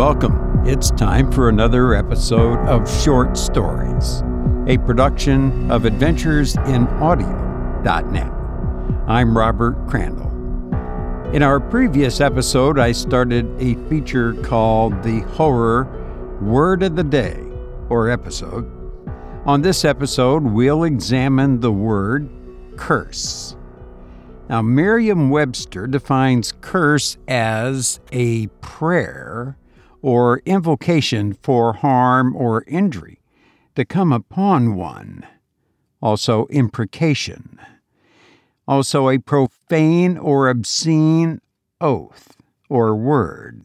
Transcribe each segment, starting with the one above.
Welcome. It's time for another episode of Short Stories, a production of Adventures in AdventuresInAudio.net. I'm Robert Crandall. In our previous episode, I started a feature called the Horror Word of the Day, or episode. On this episode, we'll examine the word curse. Now, Merriam Webster defines curse as a prayer or invocation for harm or injury to come upon one. Also, imprecation. Also, a profane or obscene oath or word.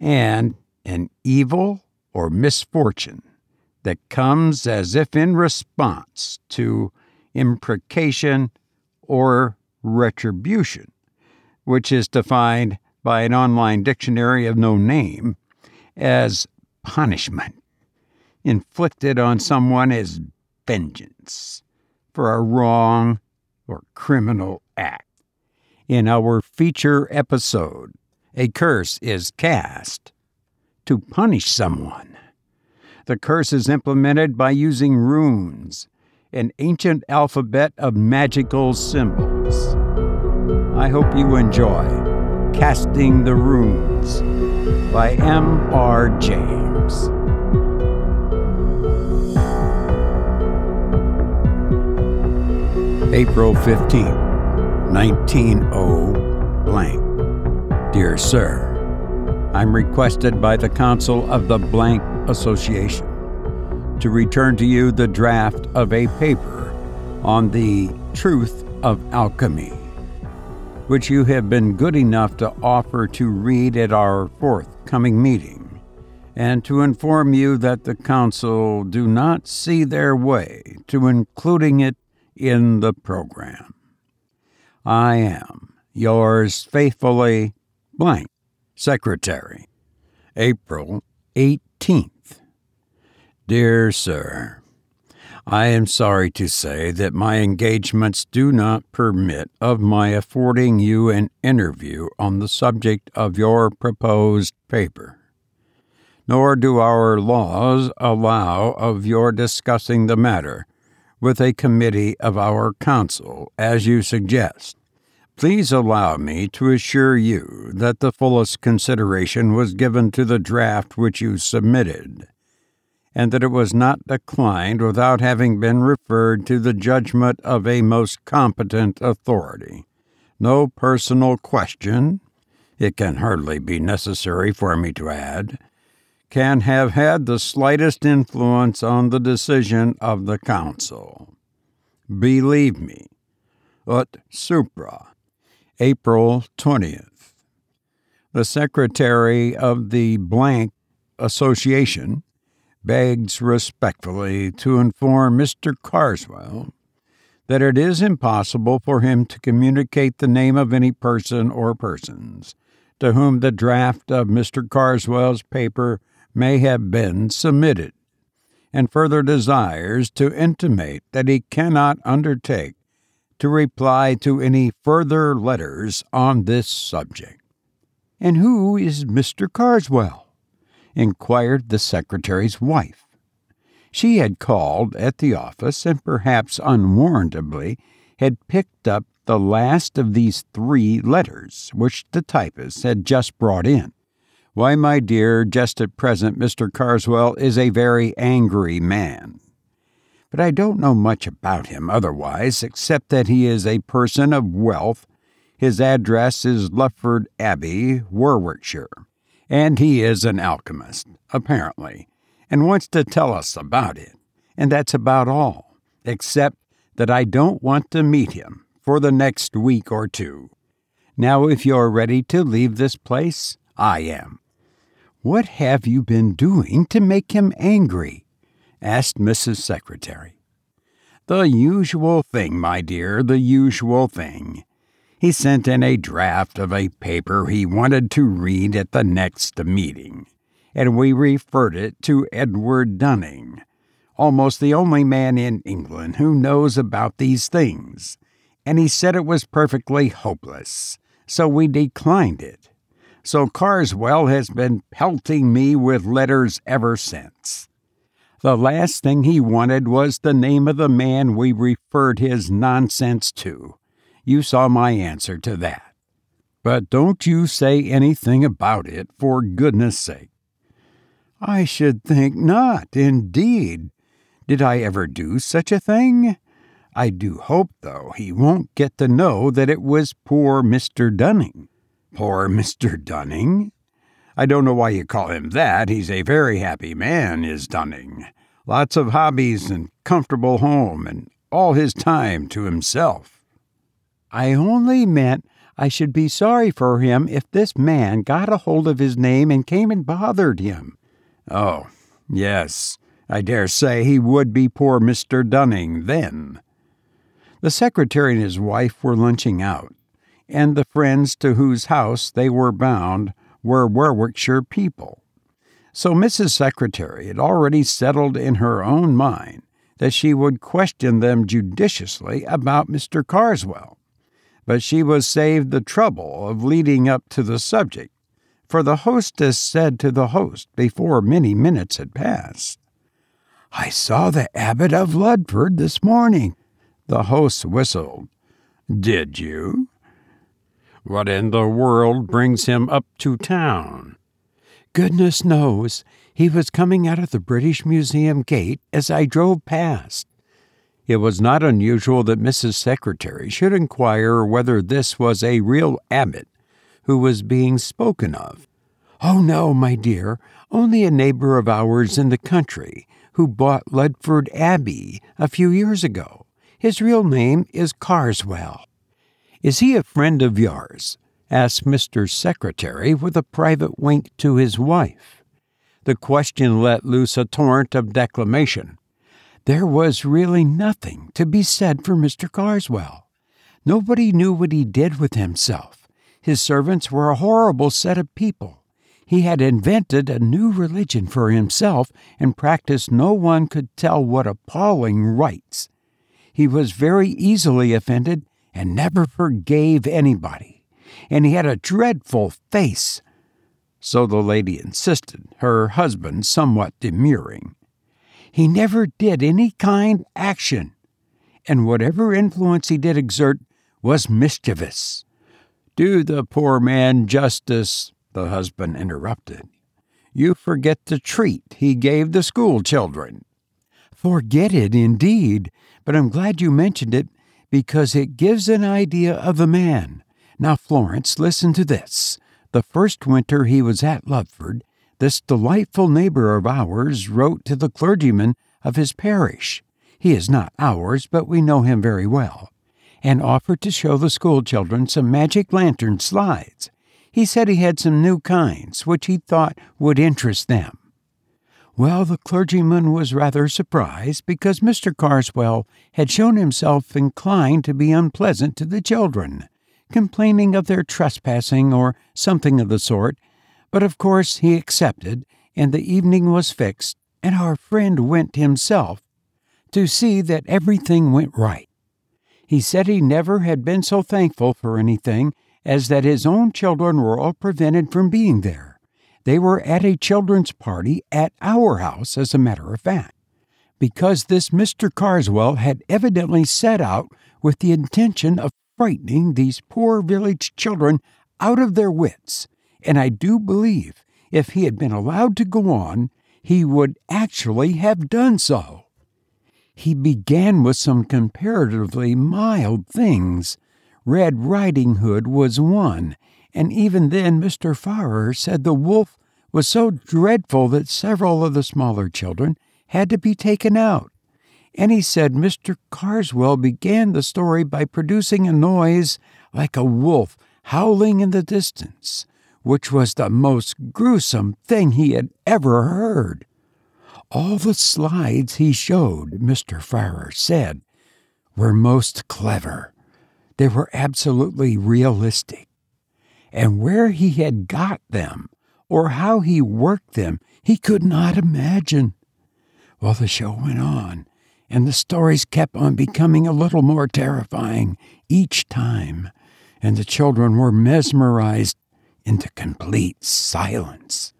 And an evil or misfortune that comes as if in response to imprecation or retribution, which is defined by an online dictionary of no name as punishment inflicted on someone as vengeance for a wrong or criminal act. In our feature episode, a curse is cast to punish someone. The curse is implemented by using runes, an ancient alphabet of magical symbols. I hope you enjoy Casting the Runes by M.R. James. April 15, 190 blank. Dear Sir, I'm requested by the Council of the Blank Association to return to you the draft of a paper on the truth of alchemy which you have been good enough to offer to read at our forthcoming meeting, and to inform you that the Council do not see their way to including it in the program. I am yours faithfully, blank, Secretary, April 18th. Dear Sir, I am sorry to say that my engagements do not permit of my affording you an interview on the subject of your proposed paper. Nor do our laws allow of your discussing the matter with a committee of our council, as you suggest. Please allow me to assure you that the fullest consideration was given to the draft which you submitted and that it was not declined without having been referred to the judgment of a most competent authority. No personal question, it can hardly be necessary for me to add, can have had the slightest influence on the decision of the Council. Believe me, ut supra, April 20th. The Secretary of the Blank Association begs respectfully to inform Mr. Karswell that it is impossible for him to communicate the name of any person or persons to whom the draft of Mr. Karswell's paper may have been submitted, and further desires to intimate that he cannot undertake to reply to any further letters on this subject. And who is Mr. Karswell? Inquired the secretary's wife. She had called at the office and perhaps unwarrantably had picked up the last of these three letters which the typist had just brought in. Why, my dear, just at present Mr. Karswell is a very angry man. But I don't know much about him otherwise, except that he is a person of wealth. His address is Lufford Abbey, Warwickshire and he is an alchemist, apparently, and wants to tell us about it. And that's about all, except that I don't want to meet him for the next week or two. Now, if you're ready to leave this place, I am. What have you been doing to make him angry? asked Mrs. Secretary. The usual thing, my dear, the usual thing he sent in a draft of a paper he wanted to read at the next meeting, and we referred it to Edward Dunning, almost the only man in England who knows about these things, and he said it was perfectly hopeless, so we declined it. so Karswell has been pelting me with letters ever since. The last thing he wanted was the name of the man we referred his nonsense to. You saw my answer to that. But don't you say anything about it, for goodness sake. I should think not, indeed. Did I ever do such a thing? I do hope, though, he won't get to know that it was poor Mr. Dunning. Poor Mr. Dunning? I don't know why you call him that. He's a very happy man, is Dunning. Lots of hobbies and comfortable home, and all his time to himself. I only meant I should be sorry for him if this man got a hold of his name and came and bothered him. Oh, yes, I dare say he would be poor Mr. Dunning then. The secretary and his wife were lunching out, and the friends to whose house they were bound were Warwickshire people. So Mrs. Secretary had already settled in her own mind that she would question them judiciously about Mr. Karswell but she was saved the trouble of leading up to the subject, for the hostess said to the host before many minutes had passed, I saw the abbot of Ludford this morning. The host whistled. Did you? What in the world brings him up to town? Goodness knows. He was coming out of the British Museum gate as I drove past. It was not unusual that Mrs. Secretary should inquire whether this was a real abbot who was being spoken of. Oh, no, my dear, only a neighbor of ours in the country who bought Ludford Abbey a few years ago. His real name is Karswell. Is he a friend of yours? asked Mr. Secretary with a private wink to his wife. The question let loose a torrent of declamation. There was really nothing to be said for Mr. Karswell. Nobody knew what he did with himself. His servants were a horrible set of people. He had invented a new religion for himself and practiced no one could tell what appalling rites. He was very easily offended and never forgave anybody. And he had a dreadful face. So the lady insisted, her husband somewhat demurring. He never did any kind action, and whatever influence he did exert was mischievous. Do the poor man justice, the husband interrupted. You forget the treat he gave the school children. Forget it, indeed, but I'm glad you mentioned it because it gives an idea of the man. Now, Florence, listen to this. The first winter he was at Ludford, this delightful neighbor of ours wrote to the clergyman of his parish. He is not ours, but we know him very well, and offered to show the school children some magic lantern slides. He said he had some new kinds which he thought would interest them. Well, the clergyman was rather surprised because Mr. Karswell had shown himself inclined to be unpleasant to the children, complaining of their trespassing or something of the sort, but of course he accepted, and the evening was fixed, and our friend went himself to see that everything went right. He said he never had been so thankful for anything as that his own children were all prevented from being there. They were at a children's party at our house, as a matter of fact, because this Mr. Karswell had evidently set out with the intention of frightening these poor village children out of their wits and I do believe if he had been allowed to go on, he would actually have done so. He began with some comparatively mild things. Red Riding Hood was one, and even then Mr. Farrer said the wolf was so dreadful that several of the smaller children had to be taken out. And he said Mr. Karswell began the story by producing a noise like a wolf howling in the distance which was the most gruesome thing he had ever heard. All the slides he showed, Mr. Farrer said, were most clever. They were absolutely realistic. And where he had got them, or how he worked them, he could not imagine. Well, the show went on, and the stories kept on becoming a little more terrifying each time, and the children were mesmerized into complete silence.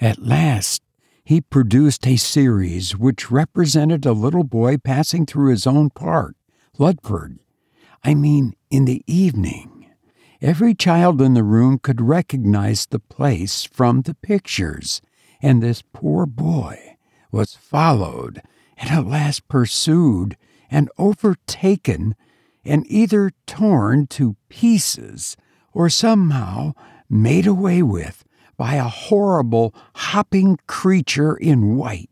At last, he produced a series which represented a little boy passing through his own park, Ludford. I mean, in the evening. Every child in the room could recognize the place from the pictures, and this poor boy was followed and at last pursued and overtaken and either torn to pieces or somehow made away with by a horrible hopping creature in white,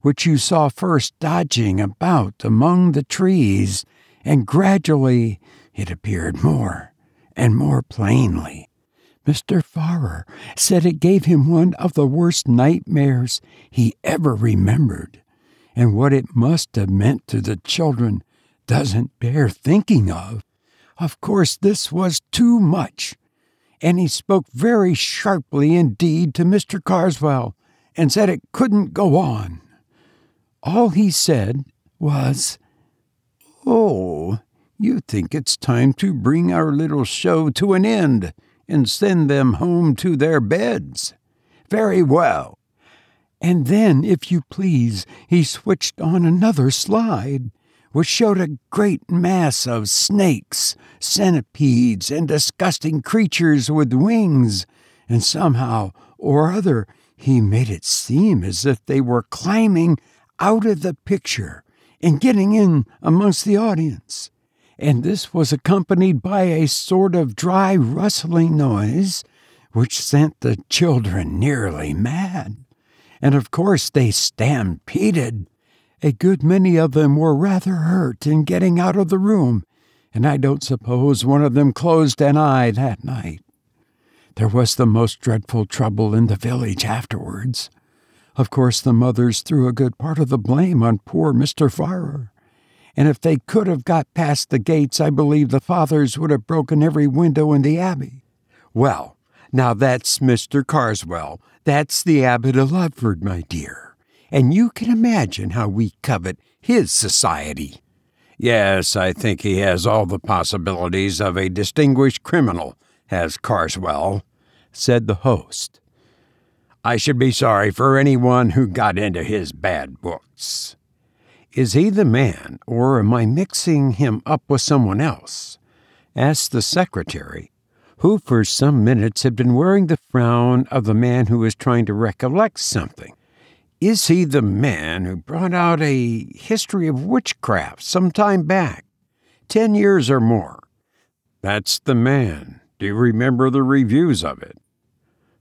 which you saw first dodging about among the trees, and gradually it appeared more and more plainly. Mr. Farrer said it gave him one of the worst nightmares he ever remembered, and what it must have meant to the children doesn't bear thinking of. Of course, this was too much and he spoke very sharply indeed to Mr. Karswell and said it couldn't go on. All he said was, Oh, you think it's time to bring our little show to an end and send them home to their beds. Very well. And then, if you please, he switched on another slide which showed a great mass of snakes, centipedes, and disgusting creatures with wings, and somehow or other he made it seem as if they were climbing out of the picture and getting in amongst the audience. And this was accompanied by a sort of dry rustling noise which sent the children nearly mad. And of course they stampeded a good many of them were rather hurt in getting out of the room, and I don't suppose one of them closed an eye that night. There was the most dreadful trouble in the village afterwards. Of course, the mothers threw a good part of the blame on poor Mr. Farrer. And if they could have got past the gates, I believe the fathers would have broken every window in the abbey. Well, now that's Mr. Karswell. That's the Abbot of Ludford, my dear and you can imagine how we covet his society. Yes, I think he has all the possibilities of a distinguished criminal, has Karswell, said the host. I should be sorry for anyone who got into his bad books. Is he the man, or am I mixing him up with someone else? asked the secretary, who for some minutes had been wearing the frown of the man who was trying to recollect something. Is he the man who brought out a history of witchcraft some time back? Ten years or more. That's the man. Do you remember the reviews of it?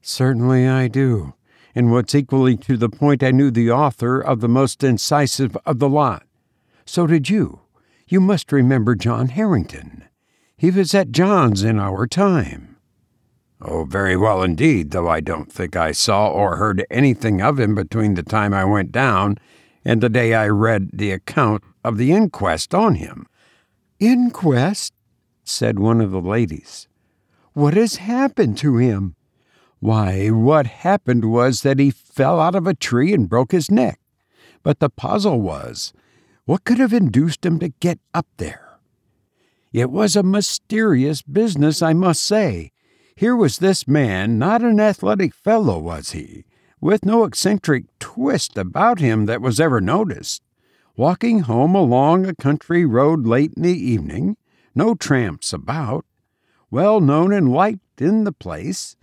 Certainly I do. And what's equally to the point, I knew the author of the most incisive of the lot. So did you. You must remember John Harrington. He was at John's in our time. Oh, very well indeed, though I don't think I saw or heard anything of him between the time I went down and the day I read the account of the inquest on him. Inquest? said one of the ladies. What has happened to him? Why, what happened was that he fell out of a tree and broke his neck. But the puzzle was, what could have induced him to get up there? It was a mysterious business, I must say, here was this man, not an athletic fellow, was he, with no eccentric twist about him that was ever noticed, walking home along a country road late in the evening, no tramps about, well known and liked in the place,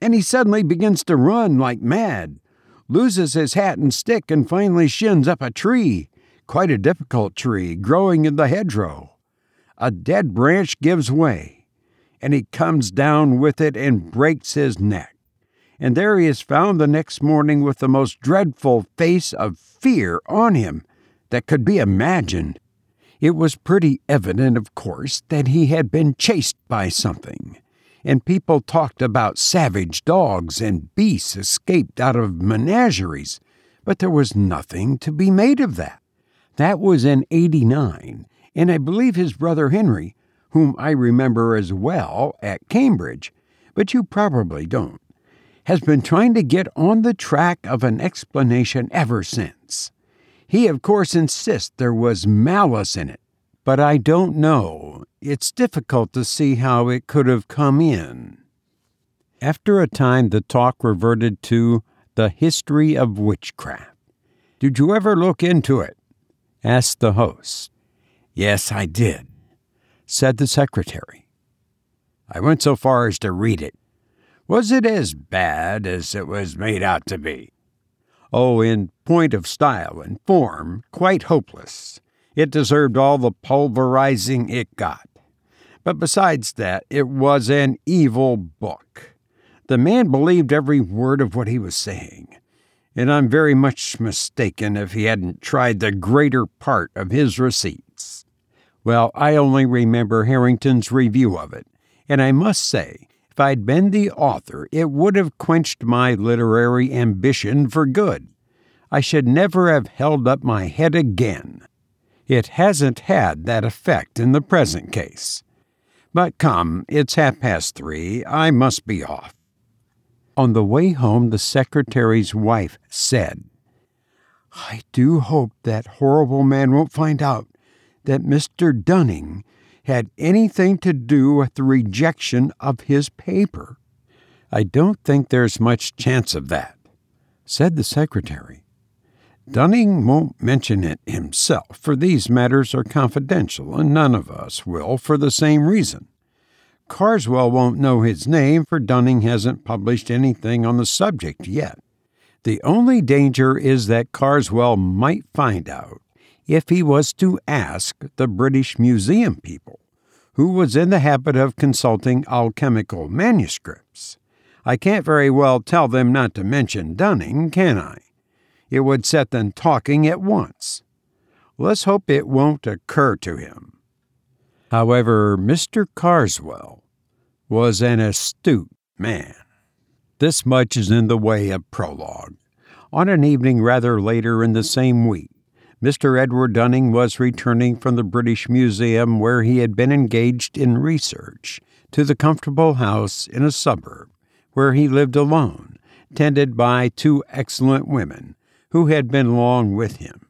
and he suddenly begins to run like mad, loses his hat and stick, and finally shins up a tree, quite a difficult tree, growing in the hedgerow. A dead branch gives way and he comes down with it and breaks his neck. And there he is found the next morning with the most dreadful face of fear on him that could be imagined. It was pretty evident, of course, that he had been chased by something, and people talked about savage dogs and beasts escaped out of menageries, but there was nothing to be made of that. That was in 89, and I believe his brother Henry whom I remember as well at Cambridge, but you probably don't, has been trying to get on the track of an explanation ever since. He, of course, insists there was malice in it, but I don't know. It's difficult to see how it could have come in. After a time, the talk reverted to the history of witchcraft. Did you ever look into it? asked the host. Yes, I did, said the secretary. I went so far as to read it. Was it as bad as it was made out to be? Oh, in point of style and form, quite hopeless. It deserved all the pulverizing it got. But besides that, it was an evil book. The man believed every word of what he was saying, and I'm very much mistaken if he hadn't tried the greater part of his receipts. Well, I only remember Harrington's review of it, and I must say, if I'd been the author, it would have quenched my literary ambition for good. I should never have held up my head again. It hasn't had that effect in the present case. But come, it's half past three. I must be off. On the way home, the secretary's wife said, I do hope that horrible man won't find out that Mr. Dunning had anything to do with the rejection of his paper. I don't think there's much chance of that, said the secretary. Dunning won't mention it himself, for these matters are confidential, and none of us will for the same reason. Karswell won't know his name, for Dunning hasn't published anything on the subject yet. The only danger is that Karswell might find out if he was to ask the British Museum people, who was in the habit of consulting alchemical manuscripts. I can't very well tell them not to mention Dunning, can I? It would set them talking at once. Let's hope it won't occur to him. However, Mr. Karswell was an astute man. This much is in the way of prologue. On an evening rather later in the same week, Mr. Edward Dunning was returning from the British Museum, where he had been engaged in research, to the comfortable house in a suburb, where he lived alone, tended by two excellent women, who had been long with him.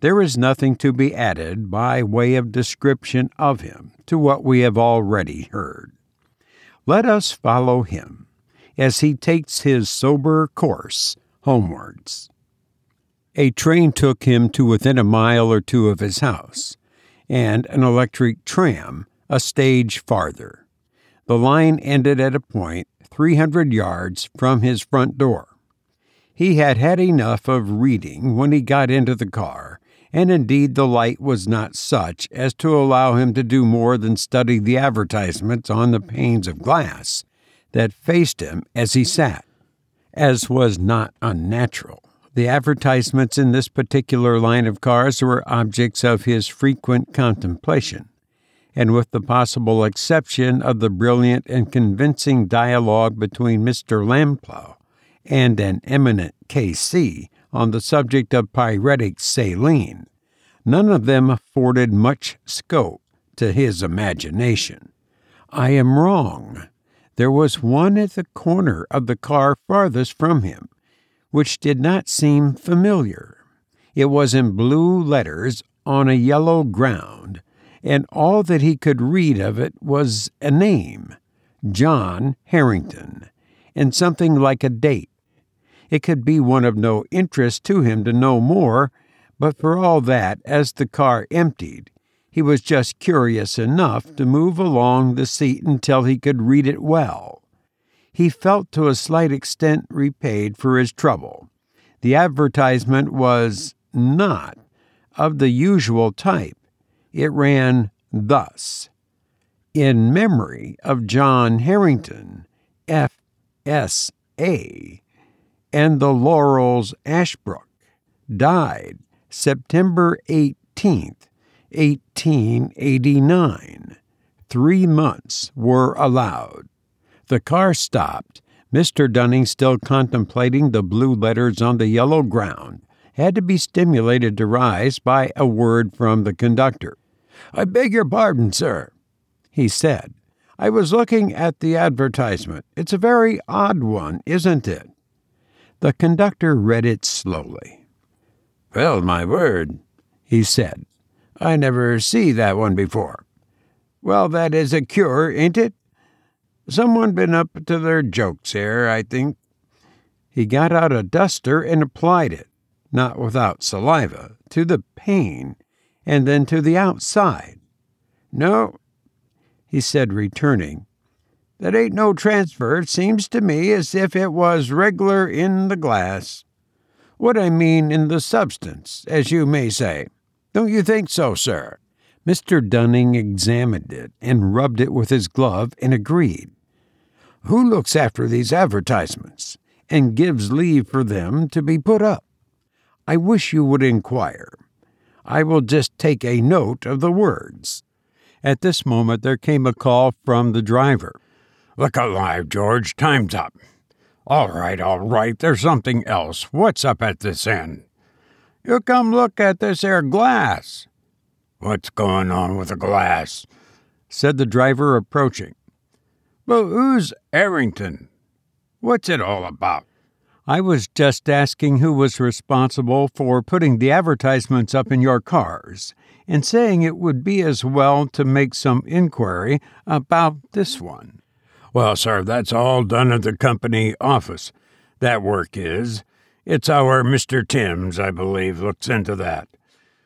There is nothing to be added by way of description of him to what we have already heard. Let us follow him as he takes his sober course homewards. A train took him to within a mile or two of his house, and an electric tram a stage farther. The line ended at a point 300 yards from his front door. He had had enough of reading when he got into the car, and indeed the light was not such as to allow him to do more than study the advertisements on the panes of glass that faced him as he sat, as was not unnatural. The advertisements in this particular line of cars were objects of his frequent contemplation, and with the possible exception of the brilliant and convincing dialogue between Mr. Lamplough and an eminent K.C. on the subject of pyretic saline, none of them afforded much scope to his imagination. I am wrong. There was one at the corner of the car farthest from him, which did not seem familiar. It was in blue letters on a yellow ground, and all that he could read of it was a name John Harrington, and something like a date it could be one of no interest to him to know more, but for all that, as the car emptied, he was just curious enough to move along the seat until he could read it well. He felt to a slight extent repaid for his trouble. The advertisement was not of the usual type. It ran thus In memory of John Harrington, F.S.A and the Laurels Ashbrook, died September 18, 1889. Three months were allowed. The car stopped. Mr. Dunning, still contemplating the blue letters on the yellow ground, had to be stimulated to rise by a word from the conductor. I beg your pardon, sir, he said. I was looking at the advertisement. It's a very odd one, isn't it? The conductor read it slowly. Well, my word, he said. I never see that one before. Well, that is a cure, ain't it? Someone been up to their jokes here, I think. He got out a duster and applied it, not without saliva, to the pane, and then to the outside. No, he said, returning. That ain't no transfer. It seems to me as if it was reg'lar in the glass. What I mean in the substance, as you may say. Don't you think so, sir? Mr. Dunning examined it and rubbed it with his glove and agreed. Who looks after these advertisements and gives leave for them to be put up? I wish you would inquire. I will just take a note of the words. At this moment there came a call from the driver. Look alive, George. Time's up. All right, all right. There's something else. What's up at this end? You come look at this air glass. What's going on with the glass? said the driver, approaching. But who's Arrington? What's it all about? I was just asking who was responsible for putting the advertisements up in your cars, and saying it would be as well to make some inquiry about this one. Well, sir, that's all done at the company office. That work is. It's our Mr. Timms, I believe, looks into that.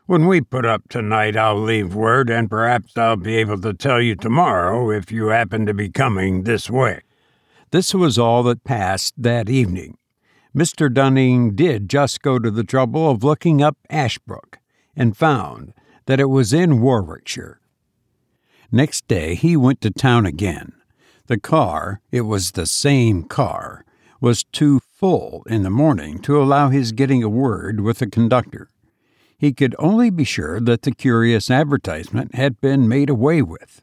When we put up tonight, I'll leave word, and perhaps I'll be able to tell you tomorrow if you happen to be coming this way. This was all that passed that evening. Mr. Dunning did just go to the trouble of looking up Ashbrook, and found that it was in Warwickshire. Next day he went to town again. The car, it was the same car, was too full in the morning to allow his getting a word with the conductor he could only be sure that the curious advertisement had been made away with.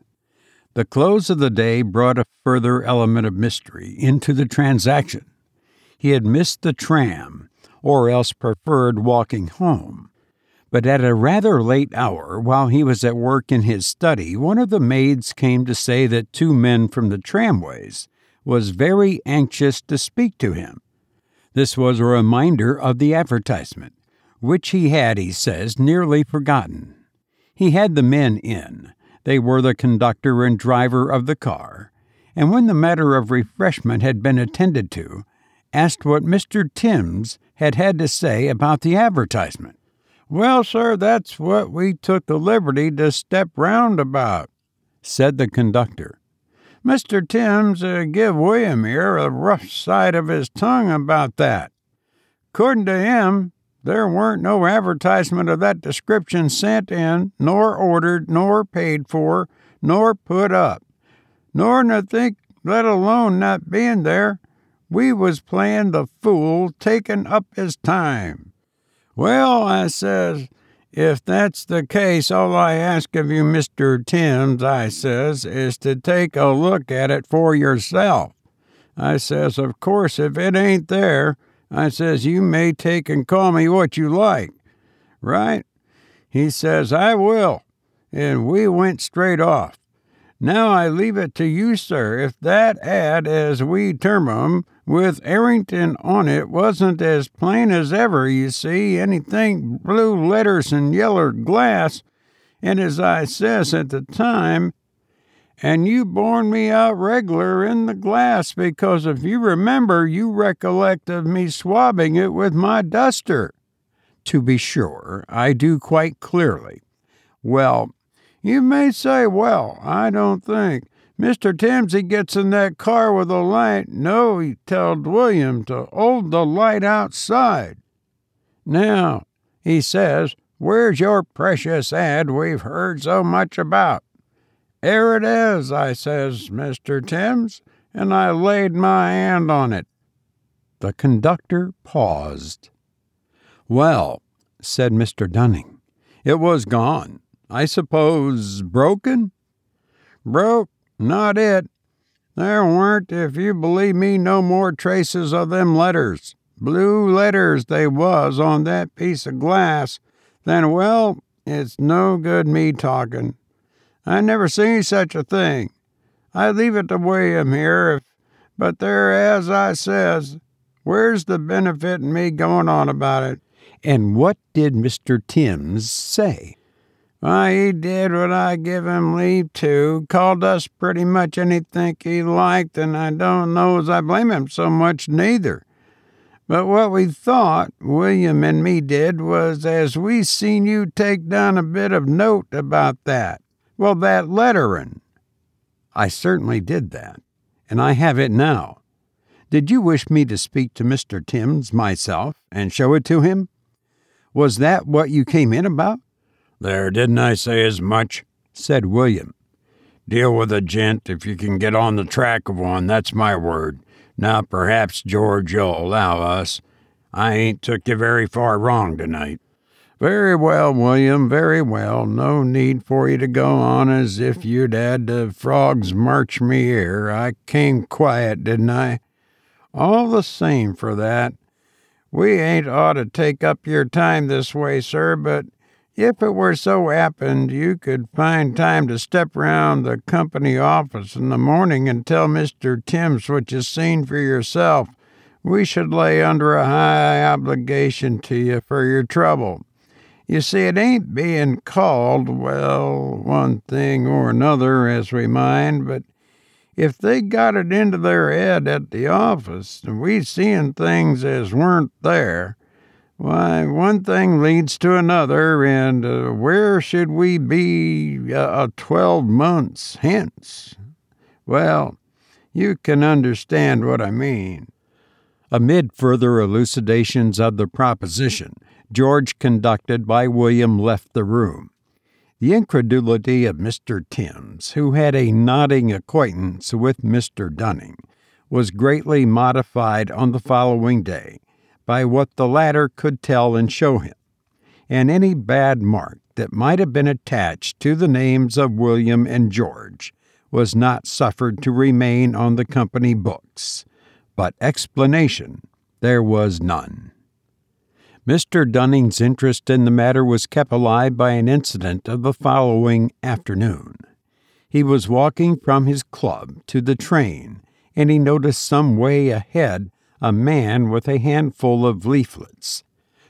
The close of the day brought a further element of mystery into the transaction. He had missed the tram, or else preferred walking home. But at a rather late hour, while he was at work in his study, one of the maids came to say that two men from the tramways was very anxious to speak to him. This was a reminder of the advertisement, which he had, he says, nearly forgotten. He had the men in. They were the conductor and driver of the car, and when the matter of refreshment had been attended to, asked what Mr. Timms had had to say about the advertisement. Well, sir, that's what we took the liberty to step round about, said the conductor. Mr. Timms uh, give William here a rough side of his tongue about that. According to him, there weren't no advertisement of that description sent in, nor ordered, nor paid for, nor put up. Nor to think, let alone not being there, we was playing the fool, taking up his time. Well, I says, if that's the case, all I ask of you, Mr. Timms, I says, is to take a look at it for yourself. I says, of course, if it ain't there, I says, You may take and call me what you like. Right? He says, I will. And we went straight off. Now I leave it to you, sir, if that ad, as we term 'em, with Arrington on it, wasn't as plain as ever, you see, anything blue letters and yeller glass, and as I says at the time, and you borne me out reg'lar in the glass because if you remember, you recollect of me swabbing it with my duster. To be sure, I do quite clearly. Well, you may say, well, I don't think. Mr. Timsy gets in that car with a light. No, he told William to hold the light outside. Now, he says, where's your precious ad we've heard so much about? Here it is, I says, Mr. Timms, and I laid my hand on it. The conductor paused. Well, said Mr. Dunning, it was gone. I suppose broken? Broke? Not it. There weren't, if you believe me, no more traces of them letters. Blue letters they was on that piece of glass. Then, well, it's no good me talking. I never seen such a thing. I leave it to William here, if, but there, as I says, where's the benefit in me going on about it? And what did Mr. Timms say? Why, he did what I give him leave to, called us pretty much anything he liked, and I don't know as I blame him so much neither. But what we thought, William and me did, was as we seen you take down a bit of note about that. Well, that letterin'. I certainly did that, and I have it now. Did you wish me to speak to Mr. Timms myself and show it to him? Was that what you came in about? There, didn't I say as much? said William. Deal with a gent if you can get on the track of one, that's my word. Now, perhaps, George, you'll allow us. I ain't took you very far wrong tonight. Very well, William, very well. No need for you to go on as if you'd had the frogs march me here. I came quiet, didn't I? All the same for that. We ain't ought to take up your time this way, sir, but if it were so happened you could find time to step round the company office in the morning and tell Mr. Timms what you seen for yourself, we should lay under a high obligation to you for your trouble. You see, it ain't being called, well, one thing or another as we mind, but if they got it into their head at the office and we seeing things as weren't there, why, one thing leads to another, and uh, where should we be uh, twelve months hence? Well, you can understand what I mean. Amid further elucidations of the proposition, George, conducted by William, left the room. The incredulity of Mr. Timms, who had a nodding acquaintance with Mr. Dunning, was greatly modified on the following day by what the latter could tell and show him, and any bad mark that might have been attached to the names of William and George was not suffered to remain on the company books, but explanation there was none. Mr. Dunning's interest in the matter was kept alive by an incident of the following afternoon. He was walking from his club to the train, and he noticed some way ahead a man with a handful of leaflets,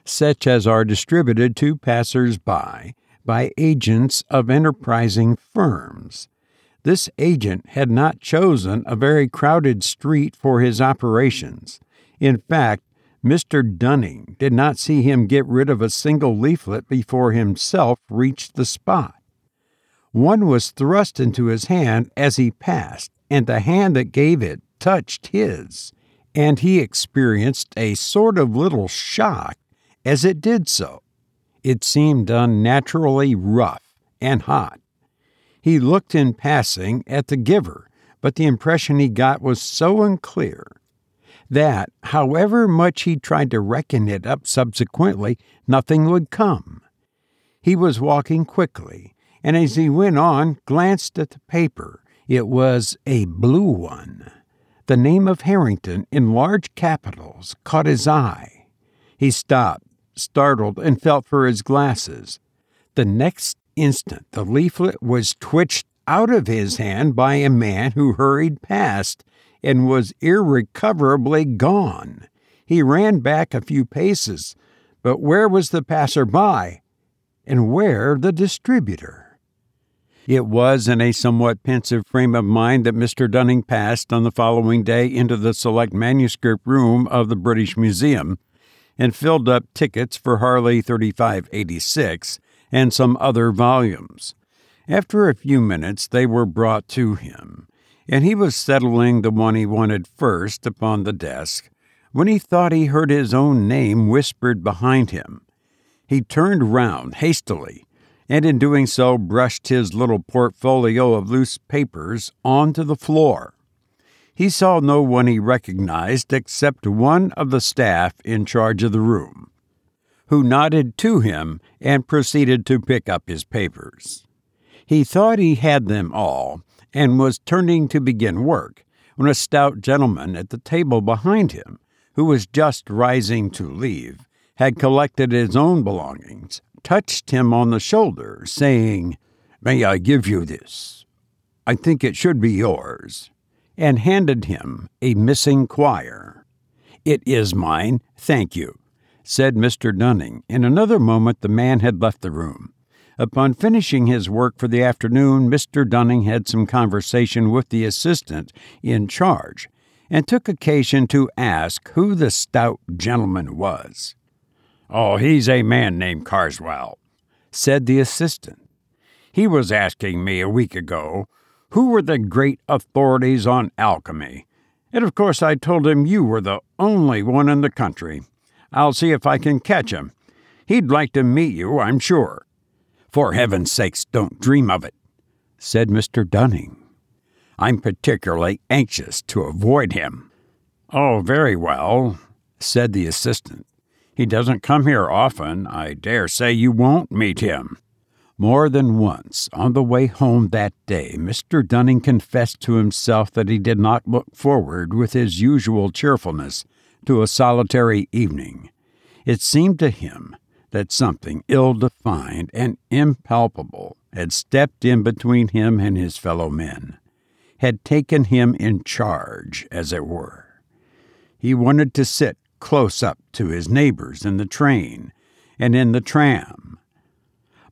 such as are distributed to passers by by agents of enterprising firms. This agent had not chosen a very crowded street for his operations. In fact, Mr. Dunning did not see him get rid of a single leaflet before himself reached the spot. One was thrust into his hand as he passed, and the hand that gave it touched his and he experienced a sort of little shock as it did so. It seemed unnaturally rough and hot. He looked in passing at the giver, but the impression he got was so unclear that, however much he tried to reckon it up subsequently, nothing would come. He was walking quickly, and as he went on, glanced at the paper. It was a blue one. The name of Harrington in large capitals caught his eye. He stopped, startled, and felt for his glasses. The next instant, the leaflet was twitched out of his hand by a man who hurried past and was irrecoverably gone. He ran back a few paces, but where was the passer by? And where the distributor? It was in a somewhat pensive frame of mind that Mr. Dunning passed on the following day into the select manuscript room of the British Museum and filled up tickets for Harley 3586 and some other volumes. After a few minutes, they were brought to him, and he was settling the one he wanted first upon the desk when he thought he heard his own name whispered behind him. He turned round hastily and in doing so brushed his little portfolio of loose papers onto the floor. He saw no one he recognized except one of the staff in charge of the room, who nodded to him and proceeded to pick up his papers. He thought he had them all and was turning to begin work when a stout gentleman at the table behind him, who was just rising to leave, had collected his own belongings touched him on the shoulder, saying, May I give you this? I think it should be yours, and handed him a missing quire. It is mine, thank you, said Mr. Dunning. In another moment the man had left the room. Upon finishing his work for the afternoon, Mr. Dunning had some conversation with the assistant in charge and took occasion to ask who the stout gentleman was. Oh, he's a man named Karswell, said the assistant. He was asking me a week ago who were the great authorities on alchemy, and of course I told him you were the only one in the country. I'll see if I can catch him. He'd like to meet you, I'm sure. For heaven's sakes, don't dream of it, said Mr. Dunning. I'm particularly anxious to avoid him. Oh, very well, said the assistant. He doesn't come here often. I dare say you won't meet him. More than once, on the way home that day, Mr. Dunning confessed to himself that he did not look forward with his usual cheerfulness to a solitary evening. It seemed to him that something ill defined and impalpable had stepped in between him and his fellow men, had taken him in charge, as it were. He wanted to sit close up to his neighbors in the train and in the tram.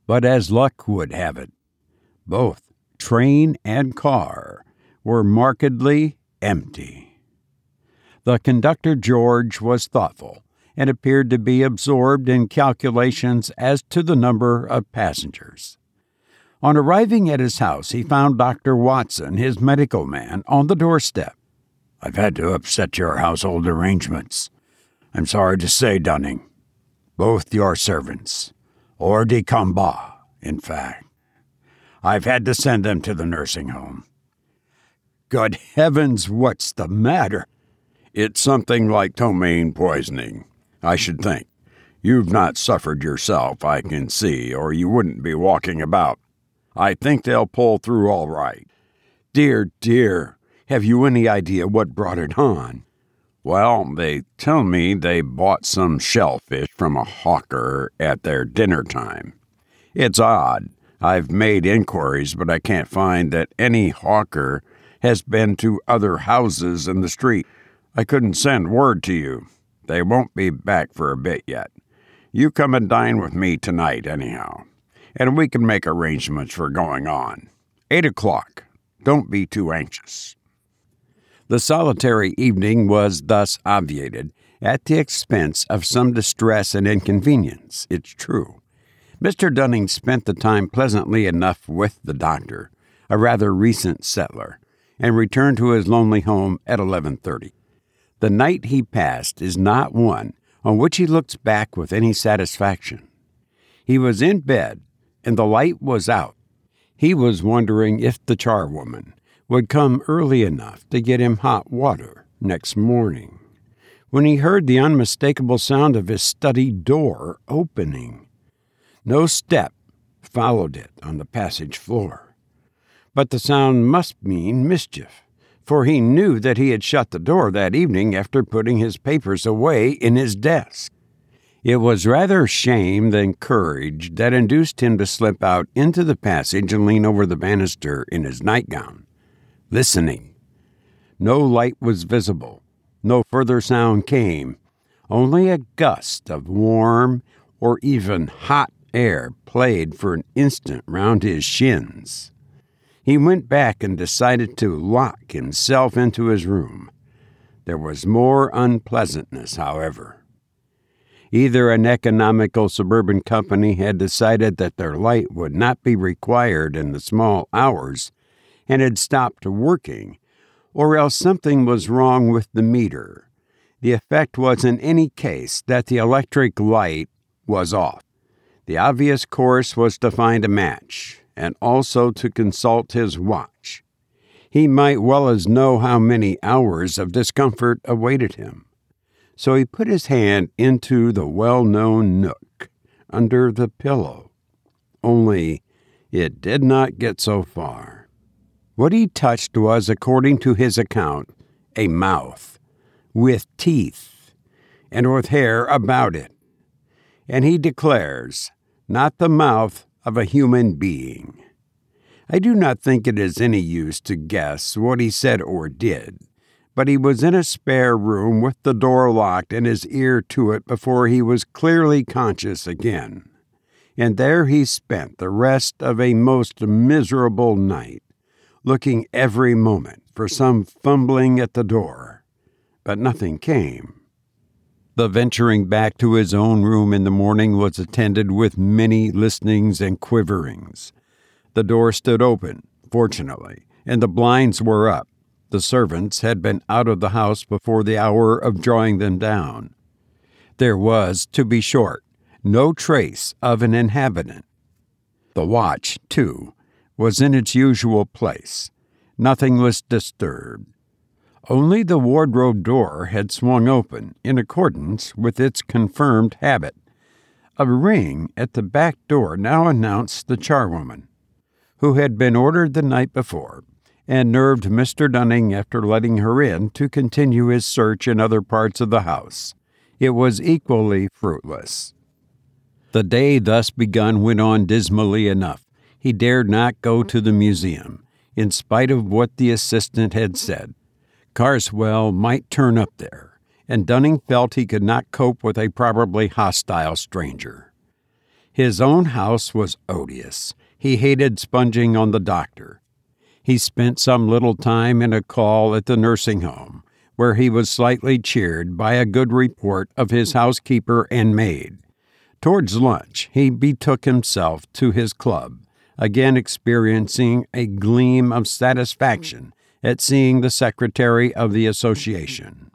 But as luck would have it, both train and car were markedly empty. The conductor, George, was thoughtful and appeared to be absorbed in calculations as to the number of passengers. On arriving at his house, he found Dr. Watson, his medical man, on the doorstep. I've had to upset your household arrangements. I'm sorry to say, Dunning. Both your servants, hors de combat, in fact. I've had to send them to the nursing home. Good heavens, what's the matter? It's something like ptomaine poisoning. I should think. You've not suffered yourself, I can see, or you wouldn't be walking about. I think they'll pull through all right. Dear, dear, have you any idea what brought it on? Well, they tell me they bought some shellfish from a hawker at their dinner time. It's odd. I've made inquiries, but I can't find that any hawker has been to other houses in the street. I couldn't send word to you. They won't be back for a bit yet. You come and dine with me tonight, anyhow, and we can make arrangements for going on. Eight o'clock. Don't be too anxious. The solitary evening was thus obviated, at the expense of some distress and inconvenience, it's true. Mr. Dunning spent the time pleasantly enough with the doctor, a rather recent settler, and returned to his lonely home at 11:30. The night he passed is not one on which he looks back with any satisfaction. He was in bed, and the light was out. He was wondering if the charwoman would come early enough to get him hot water next morning when he heard the unmistakable sound of his study door opening. No step followed it on the passage floor, but the sound must mean mischief for he knew that he had shut the door that evening after putting his papers away in his desk. It was rather shame than courage that induced him to slip out into the passage and lean over the banister in his nightgown, listening. No light was visible, no further sound came, only a gust of warm or even hot air played for an instant round his shins. He went back and decided to lock himself into his room. There was more unpleasantness, however. Either an economical suburban company had decided that their light would not be required in the small hours and had stopped working, or else something was wrong with the meter. The effect was, in any case, that the electric light was off. The obvious course was to find a match, and also to consult his watch. He might well as know how many hours of discomfort awaited him. So he put his hand into the well known nook under the pillow. Only it did not get so far. What he touched was, according to his account, a mouth with teeth and with hair about it. And he declares, not the mouth of a human being. I do not think it is any use to guess what he said or did, but he was in a spare room with the door locked and his ear to it before he was clearly conscious again. and there he spent the rest of a most miserable night, looking every moment for some fumbling at the door. But nothing came. The venturing back to his own room in the morning was attended with many listenings and quiverings. The door stood open, fortunately, and the blinds were up. The servants had been out of the house before the hour of drawing them down. There was, to be short, no trace of an inhabitant. The watch, too, was in its usual place. Nothing was disturbed. Only the wardrobe door had swung open in accordance with its confirmed habit. A ring at the back door now announced the charwoman, who had been ordered the night before, and nerved Mr. Dunning after letting her in to continue his search in other parts of the house. It was equally fruitless. The day thus begun went on dismally enough. He dared not go to the museum, in spite of what the assistant had said. Karswell might turn up there, and Dunning felt he could not cope with a probably hostile stranger. His own house was odious. He hated sponging on the doctor. He spent some little time in a call at the nursing home, where he was slightly cheered by a good report of his housekeeper and maid. Towards lunch, he betook himself to his club, again experiencing a gleam of satisfaction at seeing the secretary of the association.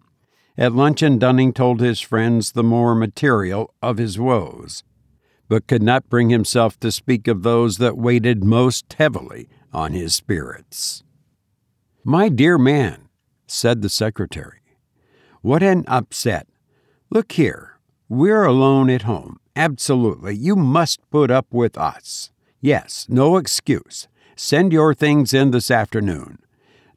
At luncheon, Dunning told his friends the more material of his woes, but could not bring himself to speak of those that weighted most heavily on his spirits. My dear man, said the secretary, what an upset. Look here, we're alone at home, Absolutely. You must put up with us. Yes, no excuse. Send your things in this afternoon.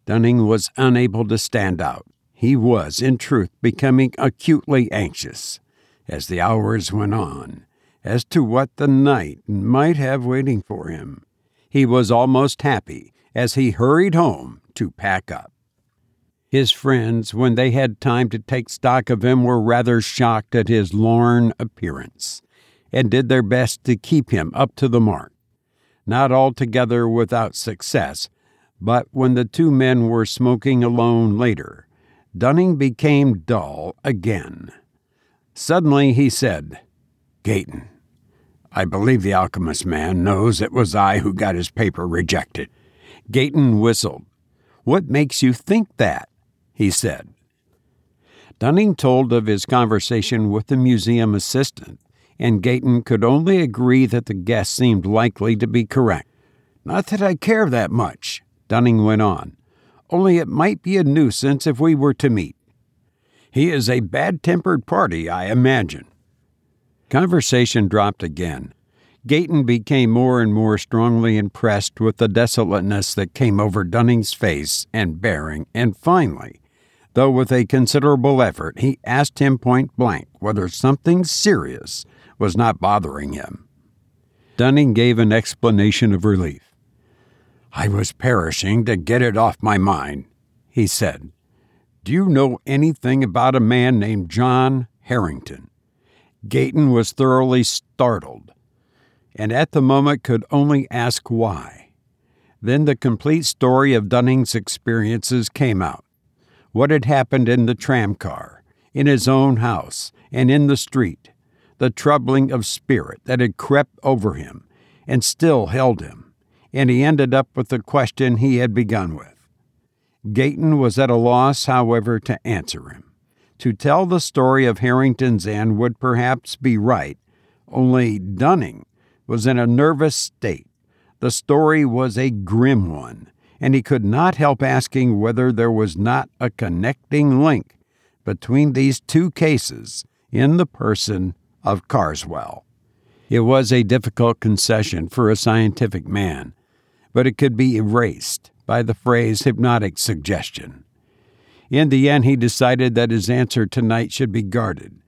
Dunning was unable to stand out. He was, in truth, becoming acutely anxious, as the hours went on, as to what the night might have waiting for him. He was almost happy as he hurried home to pack up. His friends, when they had time to take stock of him, were rather shocked at his lorn appearance and did their best to keep him up to the mark. Not altogether without success, but when the two men were smoking alone later, Dunning became dull again. Suddenly he said, Gayton, I believe the alchemist man knows it was I who got his paper rejected. Gayton whistled. What makes you think that? he said. Dunning told of his conversation with the museum assistant and Gayton could only agree that the guess seemed likely to be correct. Not that I care that much, Dunning went on, only it might be a nuisance if we were to meet. He is a bad tempered party, I imagine. Conversation dropped again. Gayton became more and more strongly impressed with the desolateness that came over Dunning's face and bearing, and finally, though with a considerable effort, he asked him point blank whether something serious was not bothering him. Dunning gave an explanation of relief. I was perishing to get it off my mind, he said. Do you know anything about a man named John Harrington? Gayton was thoroughly startled, and at the moment could only ask why. Then the complete story of Dunning's experiences came out. What had happened in the tramcar, in his own house, and in the street, the troubling of spirit that had crept over him and still held him, and he ended up with the question he had begun with. Gayton was at a loss, however, to answer him. To tell the story of Harrington's end would perhaps be right, only Dunning was in a nervous state. The story was a grim one, and he could not help asking whether there was not a connecting link between these two cases in the person of Karswell. It was a difficult concession for a scientific man, but it could be erased by the phrase hypnotic suggestion. In the end, he decided that his answer tonight should be guarded.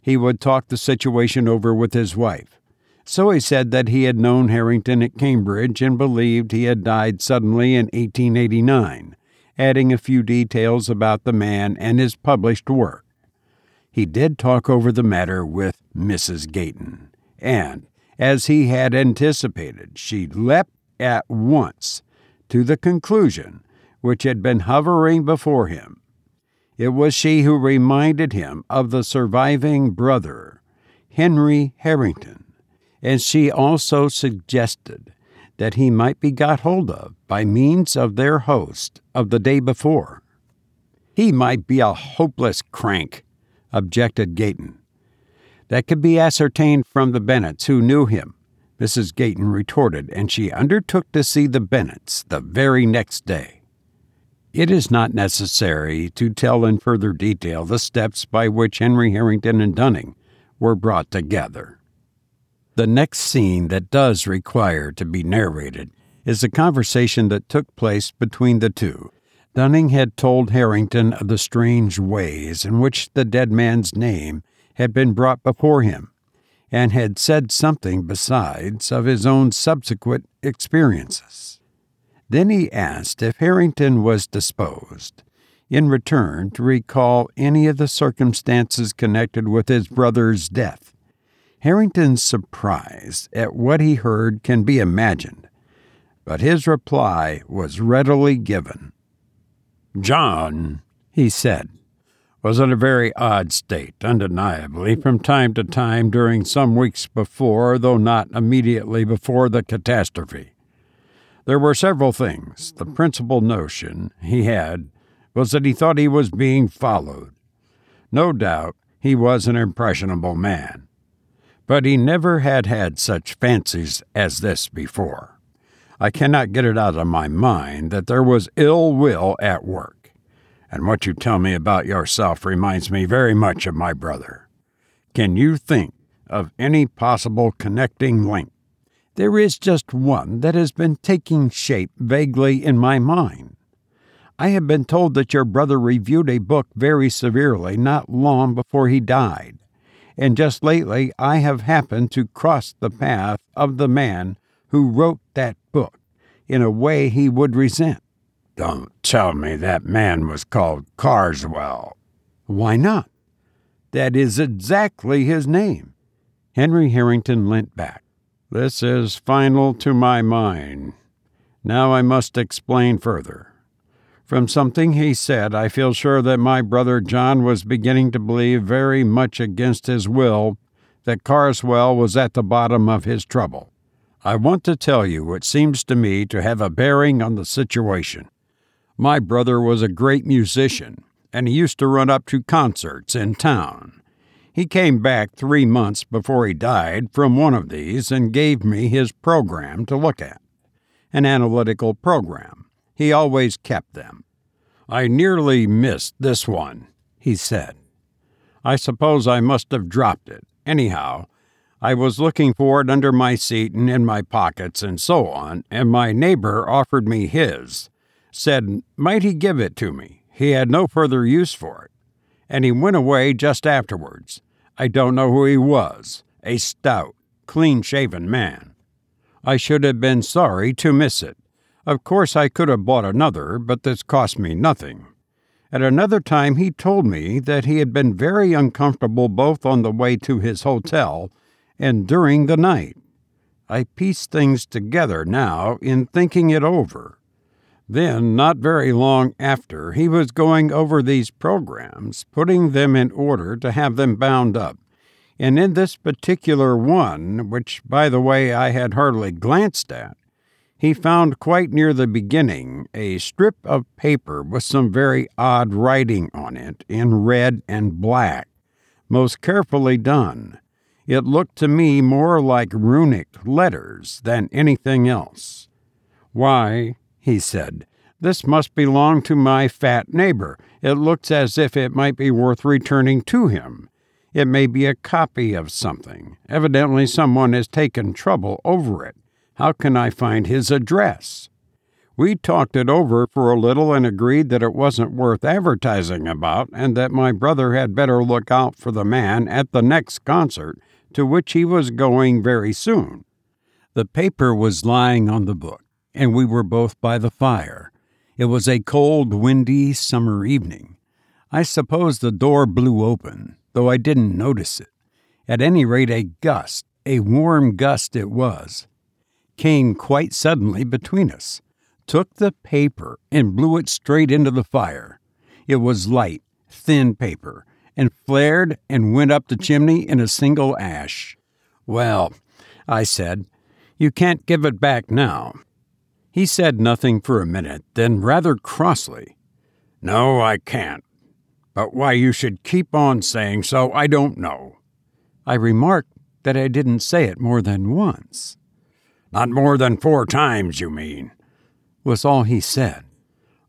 He would talk the situation over with his wife. So he said that he had known Harrington at Cambridge and believed he had died suddenly in 1889, adding a few details about the man and his published work he did talk over the matter with Mrs. Gayton, and, As he had anticipated, she leapt at once to the conclusion which had been hovering before him. It was she who reminded him of the surviving brother, Henry Harrington, and she also suggested that he might be got hold of by means of their host of the day before. He might be a hopeless crank, objected Gayton. That could be ascertained from the Bennets who knew him, Mrs. Gayton retorted, and she undertook to see the Bennets the very next day. It is not necessary to tell in further detail the steps by which Henry Harrington and Dunning were brought together. The next scene that does require to be narrated is a conversation that took place between the two. Dunning had told Harrington of the strange ways in which the dead man's name had been brought before him, and had said something besides of his own subsequent experiences. Then he asked if Harrington was disposed, in return, to recall any of the circumstances connected with his brother's death. Harrington's surprise at what he heard can be imagined, but his reply was readily given. John, he said, was in a very odd state, undeniably, from time to time during some weeks before, though not immediately before the catastrophe. There were several things. The principal notion he had was that he thought he was being followed. No doubt he was an impressionable man but he never had had such fancies as this before. I cannot get it out of my mind that there was ill will at work. And what you tell me about yourself reminds me very much of my brother. Can you think of any possible connecting link? There is just one that has been taking shape vaguely in my mind. I have been told that your brother reviewed a book very severely not long before he died and just lately I have happened to cross the path of the man who wrote that book in a way he would resent. Don't tell me that man was called Karswell. Why not? That is exactly his name. Henry Harrington leant back. This is final to my mind. Now I must explain further. From something he said, I feel sure that my brother John was beginning to believe very much against his will that Karswell was at the bottom of his trouble. I want to tell you what seems to me to have a bearing on the situation. My brother was a great musician, and he used to run up to concerts in town. He came back three months before he died from one of these and gave me his program to look at an analytical program. He always kept them. I nearly missed this one, he said. I suppose I must have dropped it. Anyhow, I was looking for it under my seat and in my pockets and so on, and my neighbor offered me his. Said, might he give it to me? He had no further use for it. And he went away just afterwards. I don't know who he was. A stout, clean shaven man. I should have been sorry to miss it. Of course, I could have bought another, but this cost me nothing. At another time, he told me that he had been very uncomfortable both on the way to his hotel and during the night. I piece things together now in thinking it over. Then, not very long after, he was going over these programs, putting them in order to have them bound up. And in this particular one, which, by the way, I had hardly glanced at, he found quite near the beginning a strip of paper with some very odd writing on it in red and black, most carefully done. It looked to me more like runic letters than anything else. Why, he said, this must belong to my fat neighbor. It looks as if it might be worth returning to him. It may be a copy of something. Evidently, someone has taken trouble over it. How can I find his address? We talked it over for a little and agreed that it wasn't worth advertising about and that my brother had better look out for the man at the next concert to which he was going very soon. The paper was lying on the book, and we were both by the fire. It was a cold, windy summer evening. I suppose the door blew open, though I didn't notice it. At any rate, a gust a warm gust it was, came quite suddenly between us, took the paper, and blew it straight into the fire. It was light, thin paper, and flared and went up the chimney in a single ash. Well, I said, you can't give it back now. He said nothing for a minute, then rather crossly, No, I can't. But why you should keep on saying so, I don't know. I remarked that I didn't say it more than once. Not more than four times, you mean, was all he said.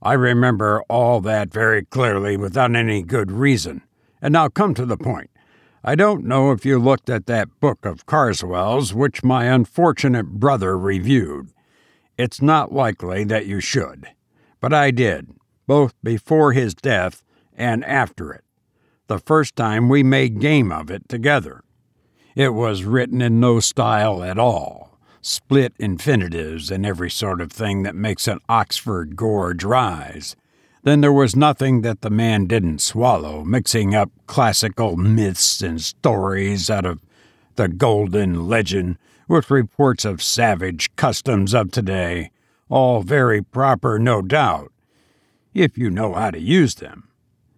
I remember all that very clearly without any good reason. And now come to the point. I don't know if you looked at that book of Karswell's which my unfortunate brother reviewed. It's not likely that you should, but I did, both before his death and after it. The first time we made game of it together. It was written in no style at all, split infinitives and every sort of thing that makes an Oxford gorge rise. Then there was nothing that the man didn't swallow, mixing up classical myths and stories out of the golden legend with reports of savage customs of today, all very proper, no doubt, if you know how to use them.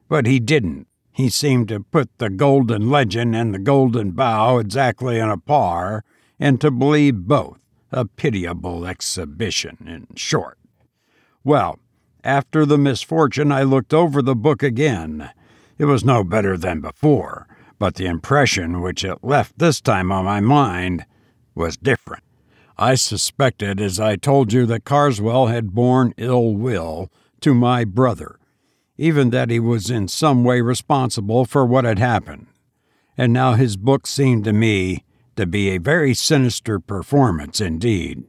But he didn't. He seemed to put the golden legend and the golden bough exactly on a par, and to believe both. A pitiable exhibition, in short. Well, after the misfortune, I looked over the book again. It was no better than before, but the impression which it left this time on my mind was different. I suspected, as I told you, that Karswell had borne ill will to my brother, even that he was in some way responsible for what had happened. And now his book seemed to me to be a very sinister performance indeed.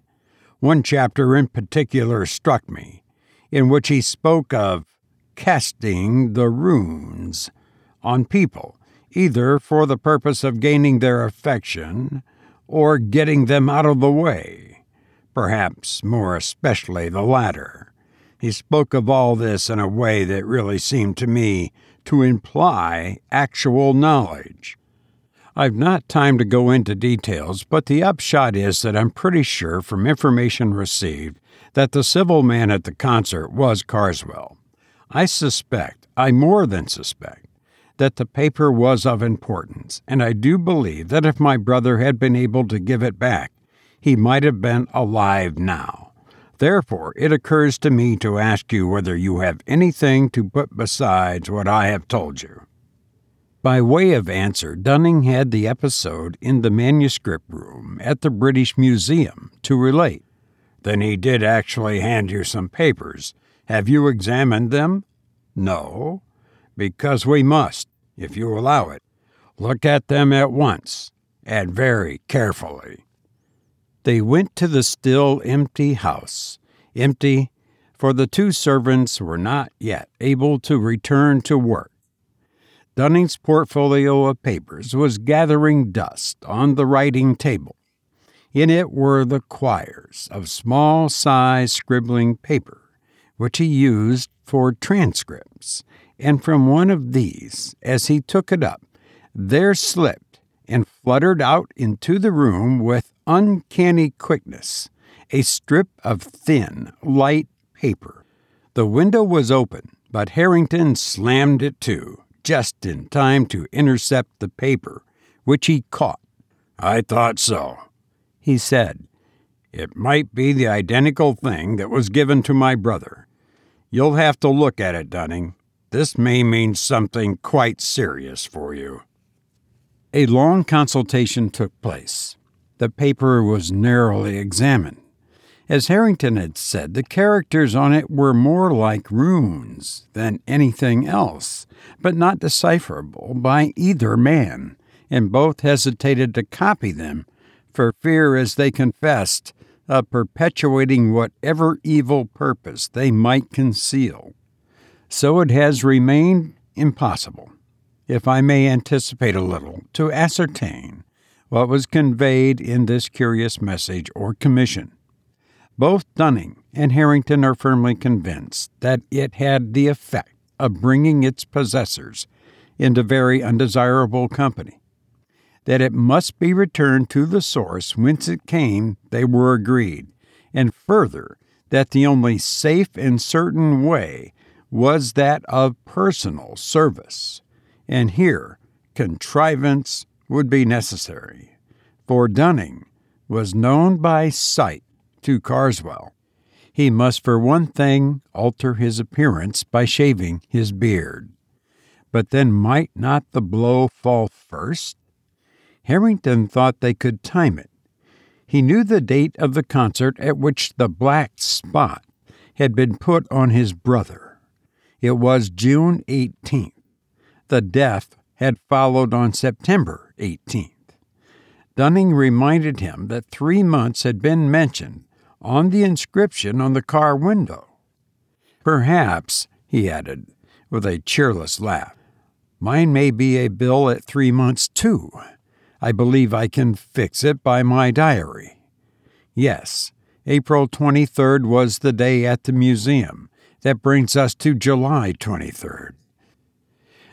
One chapter in particular struck me, in which he spoke of casting the runes on people, either for the purpose of gaining their affection or getting them out of the way, perhaps more especially the latter. He spoke of all this in a way that really seemed to me to imply actual knowledge. I've not time to go into details, but the upshot is that I'm pretty sure from information received that the civil man at the concert was Karswell. I suspect, I more than suspect, that the paper was of importance, and I do believe that if my brother had been able to give it back, he might have been alive now. Therefore, it occurs to me to ask you whether you have anything to put besides what I have told you. By way of answer, Dunning had the episode in the manuscript room at the British Museum to relate. Then he did actually hand you some papers. Have you examined them? No because we must, if you allow it, look at them at once and very carefully. They went to the still empty house, empty, for the two servants were not yet able to return to work. Dunning's portfolio of papers was gathering dust on the writing table. In it were the quires of small size scribbling paper, which he used for transcripts and from one of these, as he took it up, there slipped and fluttered out into the room with uncanny quickness a strip of thin, light paper. The window was open, but Harrington slammed it to, just in time to intercept the paper, which he caught. I thought so, he said. It might be the identical thing that was given to my brother. You'll have to look at it, Dunning. This may mean something quite serious for you. A long consultation took place. The paper was narrowly examined. As Harrington had said, the characters on it were more like runes than anything else, but not decipherable by either man, and both hesitated to copy them for fear, as they confessed, of perpetuating whatever evil purpose they might conceal. So it has remained impossible, if I may anticipate a little, to ascertain what was conveyed in this curious message or commission. Both Dunning and Harrington are firmly convinced that it had the effect of bringing its possessors into very undesirable company. that it must be returned to the source whence it came, they were agreed, and further, that the only safe and certain way was that of personal service. And here, contrivance would be necessary, for Dunning was known by sight to Karswell. He must, for one thing, alter his appearance by shaving his beard. But then might not the blow fall first? Harrington thought they could time it. He knew the date of the concert at which the black spot had been put on his brother. It was June 18th. The death had followed on September 18th. Dunning reminded him that three months had been mentioned on the inscription on the car window. Perhaps, he added, with a cheerless laugh, mine may be a bill at three months, too. I believe I can fix it by my diary. Yes, April 23rd was the day at the museum. That brings us to July 23rd.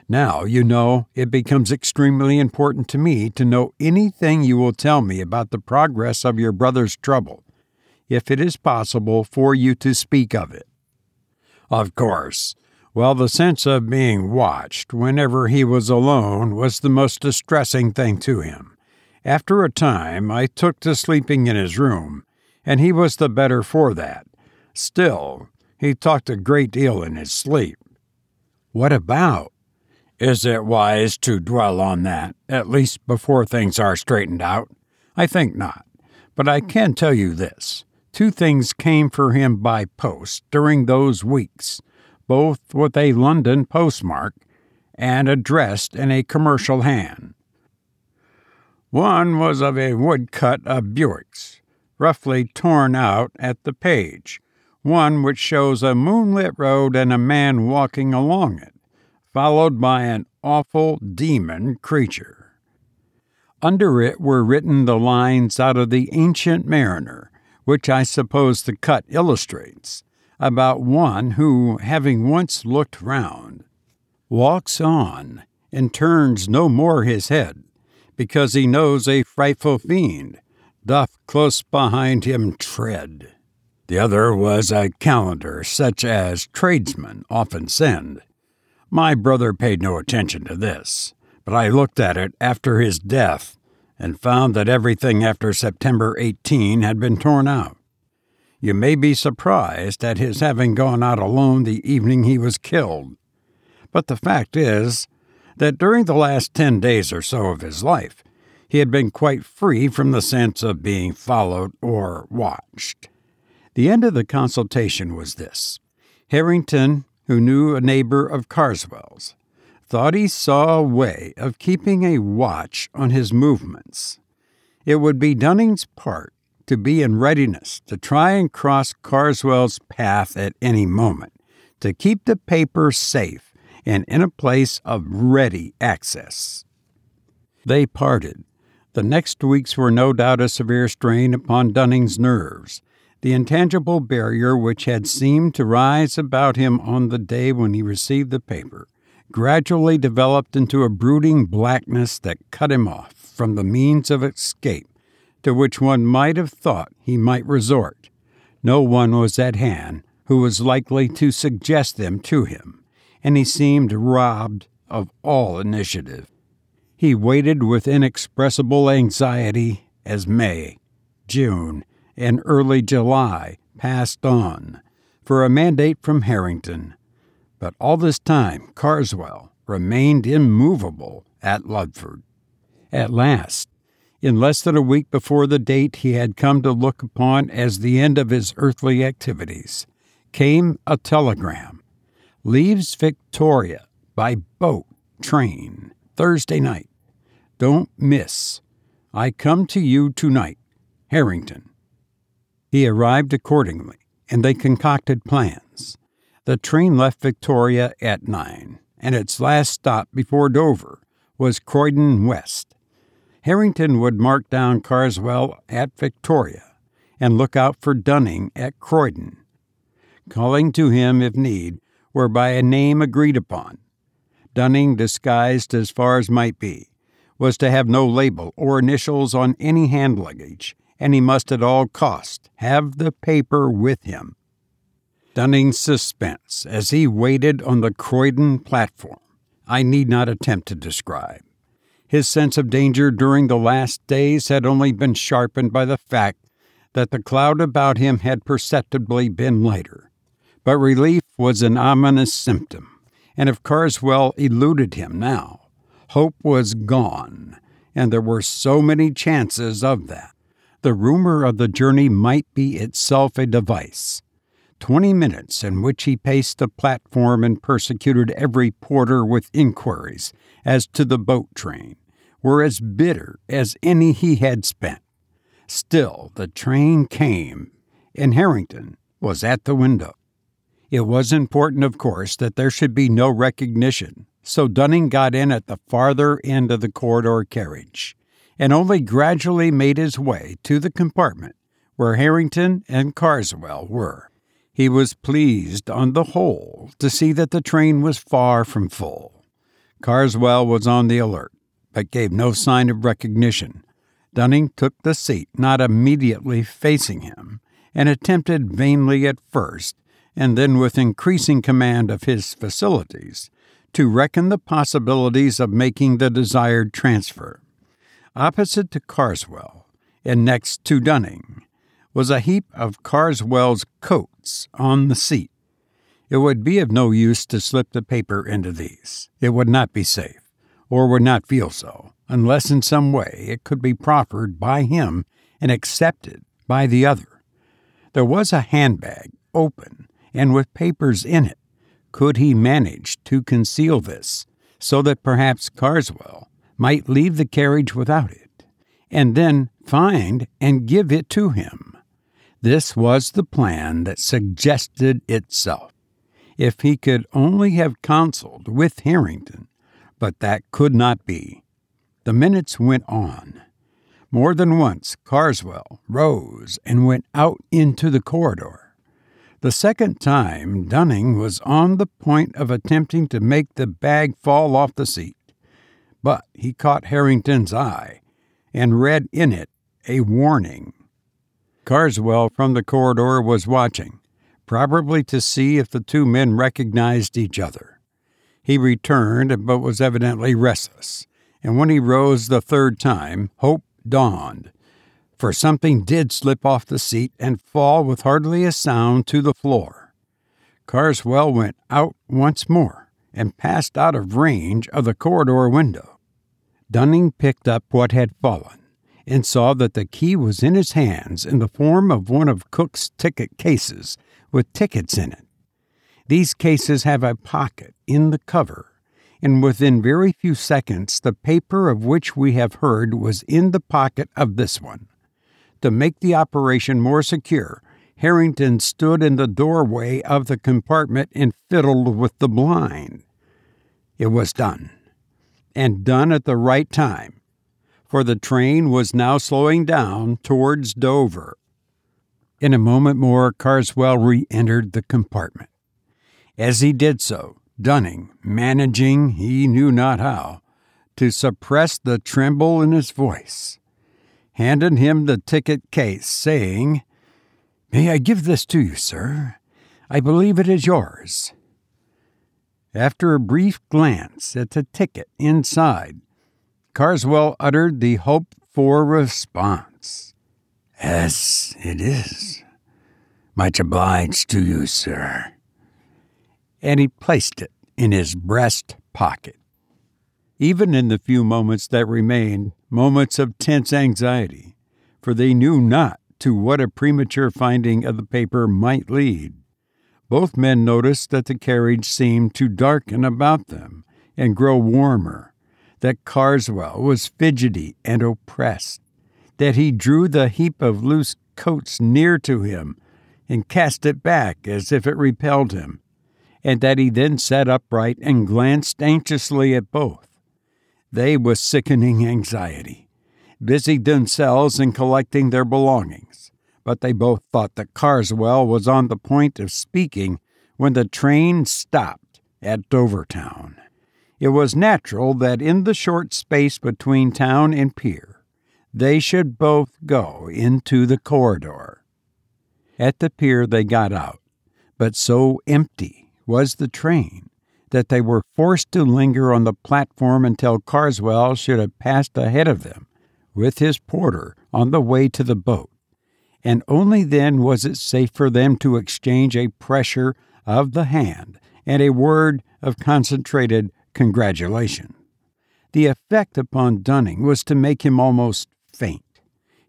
Now, you know, it becomes extremely important to me to know anything you will tell me about the progress of your brother's trouble, if it is possible for you to speak of it. Of course. Well, the sense of being watched whenever he was alone was the most distressing thing to him. After a time, I took to sleeping in his room, and he was the better for that. Still, he talked a great deal in his sleep. What about? Is it wise to dwell on that, at least before things are straightened out? I think not. But I can tell you this two things came for him by post during those weeks both with a London postmark and addressed in a commercial hand. One was of a woodcut of Bewick's, roughly torn out at the page, one which shows a moonlit road and a man walking along it, followed by an awful demon creature. Under it were written the lines out of the Ancient Mariner, which I suppose the cut illustrates, about one who, having once looked round, walks on and turns no more his head, because he knows a frightful fiend doth close behind him tread. The other was a calendar such as tradesmen often send. My brother paid no attention to this, but I looked at it after his death and found that everything after September 18 had been torn out. You may be surprised at his having gone out alone the evening he was killed. But the fact is that during the last ten days or so of his life, he had been quite free from the sense of being followed or watched. The end of the consultation was this Harrington, who knew a neighbor of Karswell's, thought he saw a way of keeping a watch on his movements. It would be Dunning's part to be in readiness to try and cross Karswell's path at any moment, to keep the paper safe and in a place of ready access. They parted. The next weeks were no doubt a severe strain upon Dunning's nerves. The intangible barrier which had seemed to rise about him on the day when he received the paper gradually developed into a brooding blackness that cut him off from the means of escape to which one might have thought he might resort. No one was at hand who was likely to suggest them to him, and he seemed robbed of all initiative. He waited with inexpressible anxiety as May, June, and early July passed on for a mandate from Harrington. But all this time, Karswell remained immovable at Lufford. At last, in less than a week before the date he had come to look upon as the end of his earthly activities, came a telegram Leaves Victoria by boat, train, Thursday night. Don't miss. I come to you tonight. Harrington. He arrived accordingly, and they concocted plans. The train left Victoria at nine, and its last stop before Dover was Croydon West. Harrington would mark down Karswell at Victoria and look out for Dunning at Croydon. Calling to him if need were by a name agreed upon. Dunning, disguised as far as might be, was to have no label or initials on any hand luggage, and he must at all costs have the paper with him. Dunning's suspense as he waited on the Croydon platform I need not attempt to describe. His sense of danger during the last days had only been sharpened by the fact that the cloud about him had perceptibly been lighter. But relief was an ominous symptom, and if Karswell eluded him now, hope was gone, and there were so many chances of that. The rumor of the journey might be itself a device. Twenty minutes in which he paced the platform and persecuted every porter with inquiries as to the boat train were as bitter as any he had spent. Still, the train came, and Harrington was at the window. It was important, of course, that there should be no recognition, so Dunning got in at the farther end of the corridor carriage and only gradually made his way to the compartment where Harrington and Karswell were. He was pleased, on the whole, to see that the train was far from full. Karswell was on the alert but gave no sign of recognition. Dunning took the seat not immediately facing him, and attempted vainly at first, and then with increasing command of his facilities, to reckon the possibilities of making the desired transfer. Opposite to Karswell, and next to Dunning, was a heap of Karswell's coats on the seat. It would be of no use to slip the paper into these. It would not be safe or would not feel so, unless in some way it could be proffered by him and accepted by the other. There was a handbag, open, and with papers in it. Could he manage to conceal this, so that perhaps Karswell might leave the carriage without it, and then find and give it to him? This was the plan that suggested itself. If he could only have counseled with Harrington, but that could not be. The minutes went on. More than once, Karswell rose and went out into the corridor. The second time, Dunning was on the point of attempting to make the bag fall off the seat, but he caught Harrington's eye and read in it a warning. Karswell from the corridor was watching, probably to see if the two men recognized each other. He returned, but was evidently restless, and when he rose the third time, hope dawned, for something did slip off the seat and fall with hardly a sound to the floor. Karswell went out once more and passed out of range of the corridor window. Dunning picked up what had fallen and saw that the key was in his hands in the form of one of Cook's ticket cases with tickets in it. These cases have a pocket in the cover, and within very few seconds, the paper of which we have heard was in the pocket of this one. To make the operation more secure, Harrington stood in the doorway of the compartment and fiddled with the blind. It was done, and done at the right time, for the train was now slowing down towards Dover. In a moment more, Karswell re entered the compartment. As he did so, Dunning, managing he knew not how to suppress the tremble in his voice, handed him the ticket case, saying, May I give this to you, sir? I believe it is yours. After a brief glance at the ticket inside, Karswell uttered the hoped for response. Yes, it is. Much obliged to you, sir and he placed it in his breast pocket. Even in the few moments that remained, moments of tense anxiety, for they knew not to what a premature finding of the paper might lead. Both men noticed that the carriage seemed to darken about them and grow warmer, that Karswell was fidgety and oppressed, that he drew the heap of loose coats near to him and cast it back as if it repelled him, and that he then sat upright and glanced anxiously at both. They, with sickening anxiety, busied themselves in collecting their belongings, but they both thought that Karswell was on the point of speaking when the train stopped at Dovertown. it was natural that in the short space between town and pier, they should both go into the corridor. At the pier, they got out, but so empty was the train that they were forced to linger on the platform until Karswell should have passed ahead of them with his porter on the way to the boat, and only then was it safe for them to exchange a pressure of the hand and a word of concentrated congratulation. The effect upon Dunning was to make him almost faint.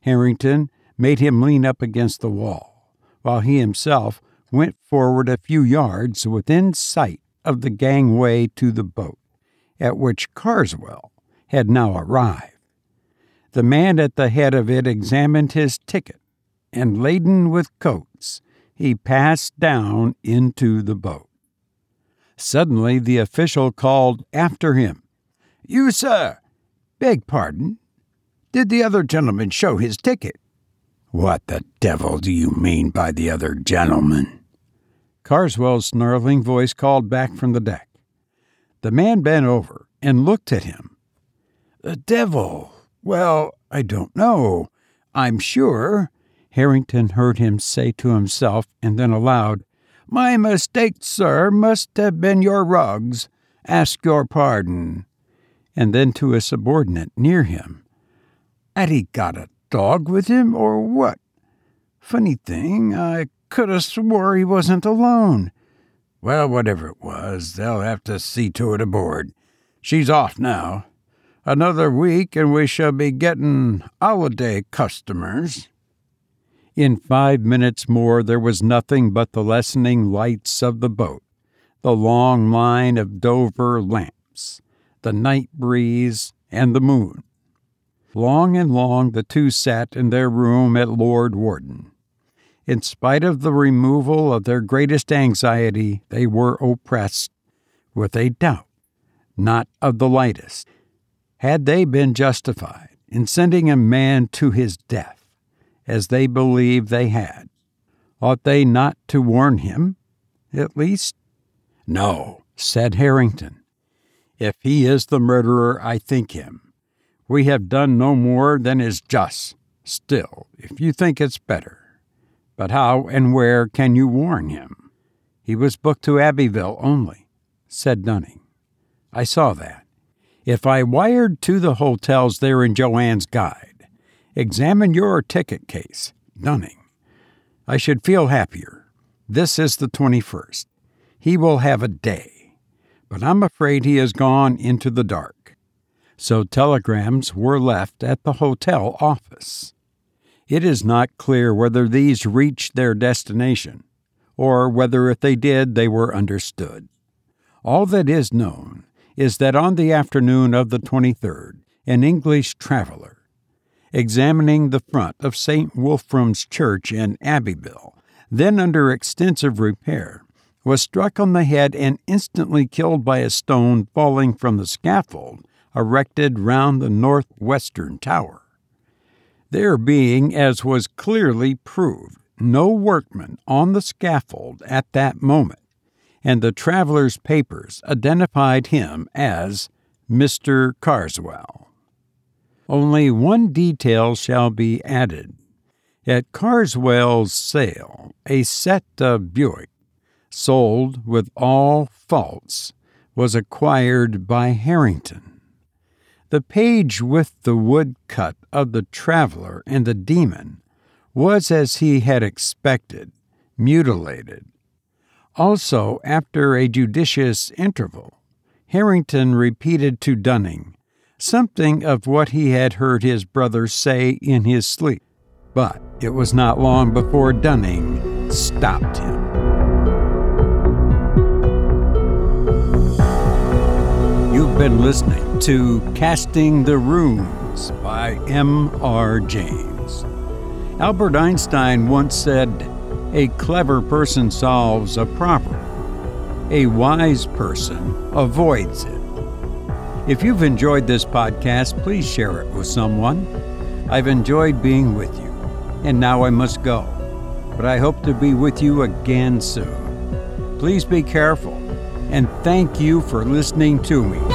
Harrington made him lean up against the wall, while he himself went forward a few yards within sight of the gangway to the boat, at which Karswell had now arrived. The man at the head of it examined his ticket, and laden with coats, he passed down into the boat. Suddenly, the official called after him, You, sir! Beg pardon. Did the other gentleman show his ticket? What the devil do you mean by the other gentleman? Karswell's snarling voice called back from the deck. The man bent over and looked at him. The devil! Well, I don't know. I'm sure. Harrington heard him say to himself, and then aloud, My mistake, sir, must have been your rugs. Ask your pardon. And then to a subordinate near him, Had he got a dog with him, or what? Funny thing, I could have swore he wasn't alone. Well, whatever it was, they'll have to see to it aboard. She's off now. Another week, and we shall be getting holiday customers. In five minutes more, there was nothing but the lessening lights of the boat, the long line of Dover lamps, the night breeze, and the moon. Long and long the two sat in their room at Lord Warden. In spite of the removal of their greatest anxiety, they were oppressed with a doubt, not of the lightest. Had they been justified in sending a man to his death, as they believed they had, ought they not to warn him, at least? No, said Harrington. If he is the murderer, I think him. We have done no more than is just. Still, if you think it's better, but how and where can you warn him? He was booked to Abbeville only, said Dunning. I saw that. If I wired to the hotels there in Joanne's guide, examine your ticket case, Dunning, I should feel happier. This is the 21st. He will have a day, but I'm afraid he has gone into the dark. So telegrams were left at the hotel office. It is not clear whether these reached their destination, or whether if they did, they were understood. All that is known is that on the afternoon of the 23rd, an English traveler, examining the front of St. Wolfram's Church in Abbeville, then under extensive repair, was struck on the head and instantly killed by a stone falling from the scaffold erected round the northwestern tower there being, as was clearly proved, no workman on the scaffold at that moment, and the traveler's papers identified him as Mr. Karswell. Only one detail shall be added. At Karswell's sale, a set of Bewick, sold with all faults, was acquired by Harrington. The page with the woodcut of the traveler and the demon was as he had expected, mutilated. Also, after a judicious interval, Harrington repeated to Dunning something of what he had heard his brother say in his sleep, but it was not long before Dunning stopped him. You've been listening to Casting the Runes by M.R. James. Albert Einstein once said, A clever person solves a problem, a wise person avoids it. If you've enjoyed this podcast, please share it with someone. I've enjoyed being with you, and now I must go. But I hope to be with you again soon. Please be careful and thank you for listening to me.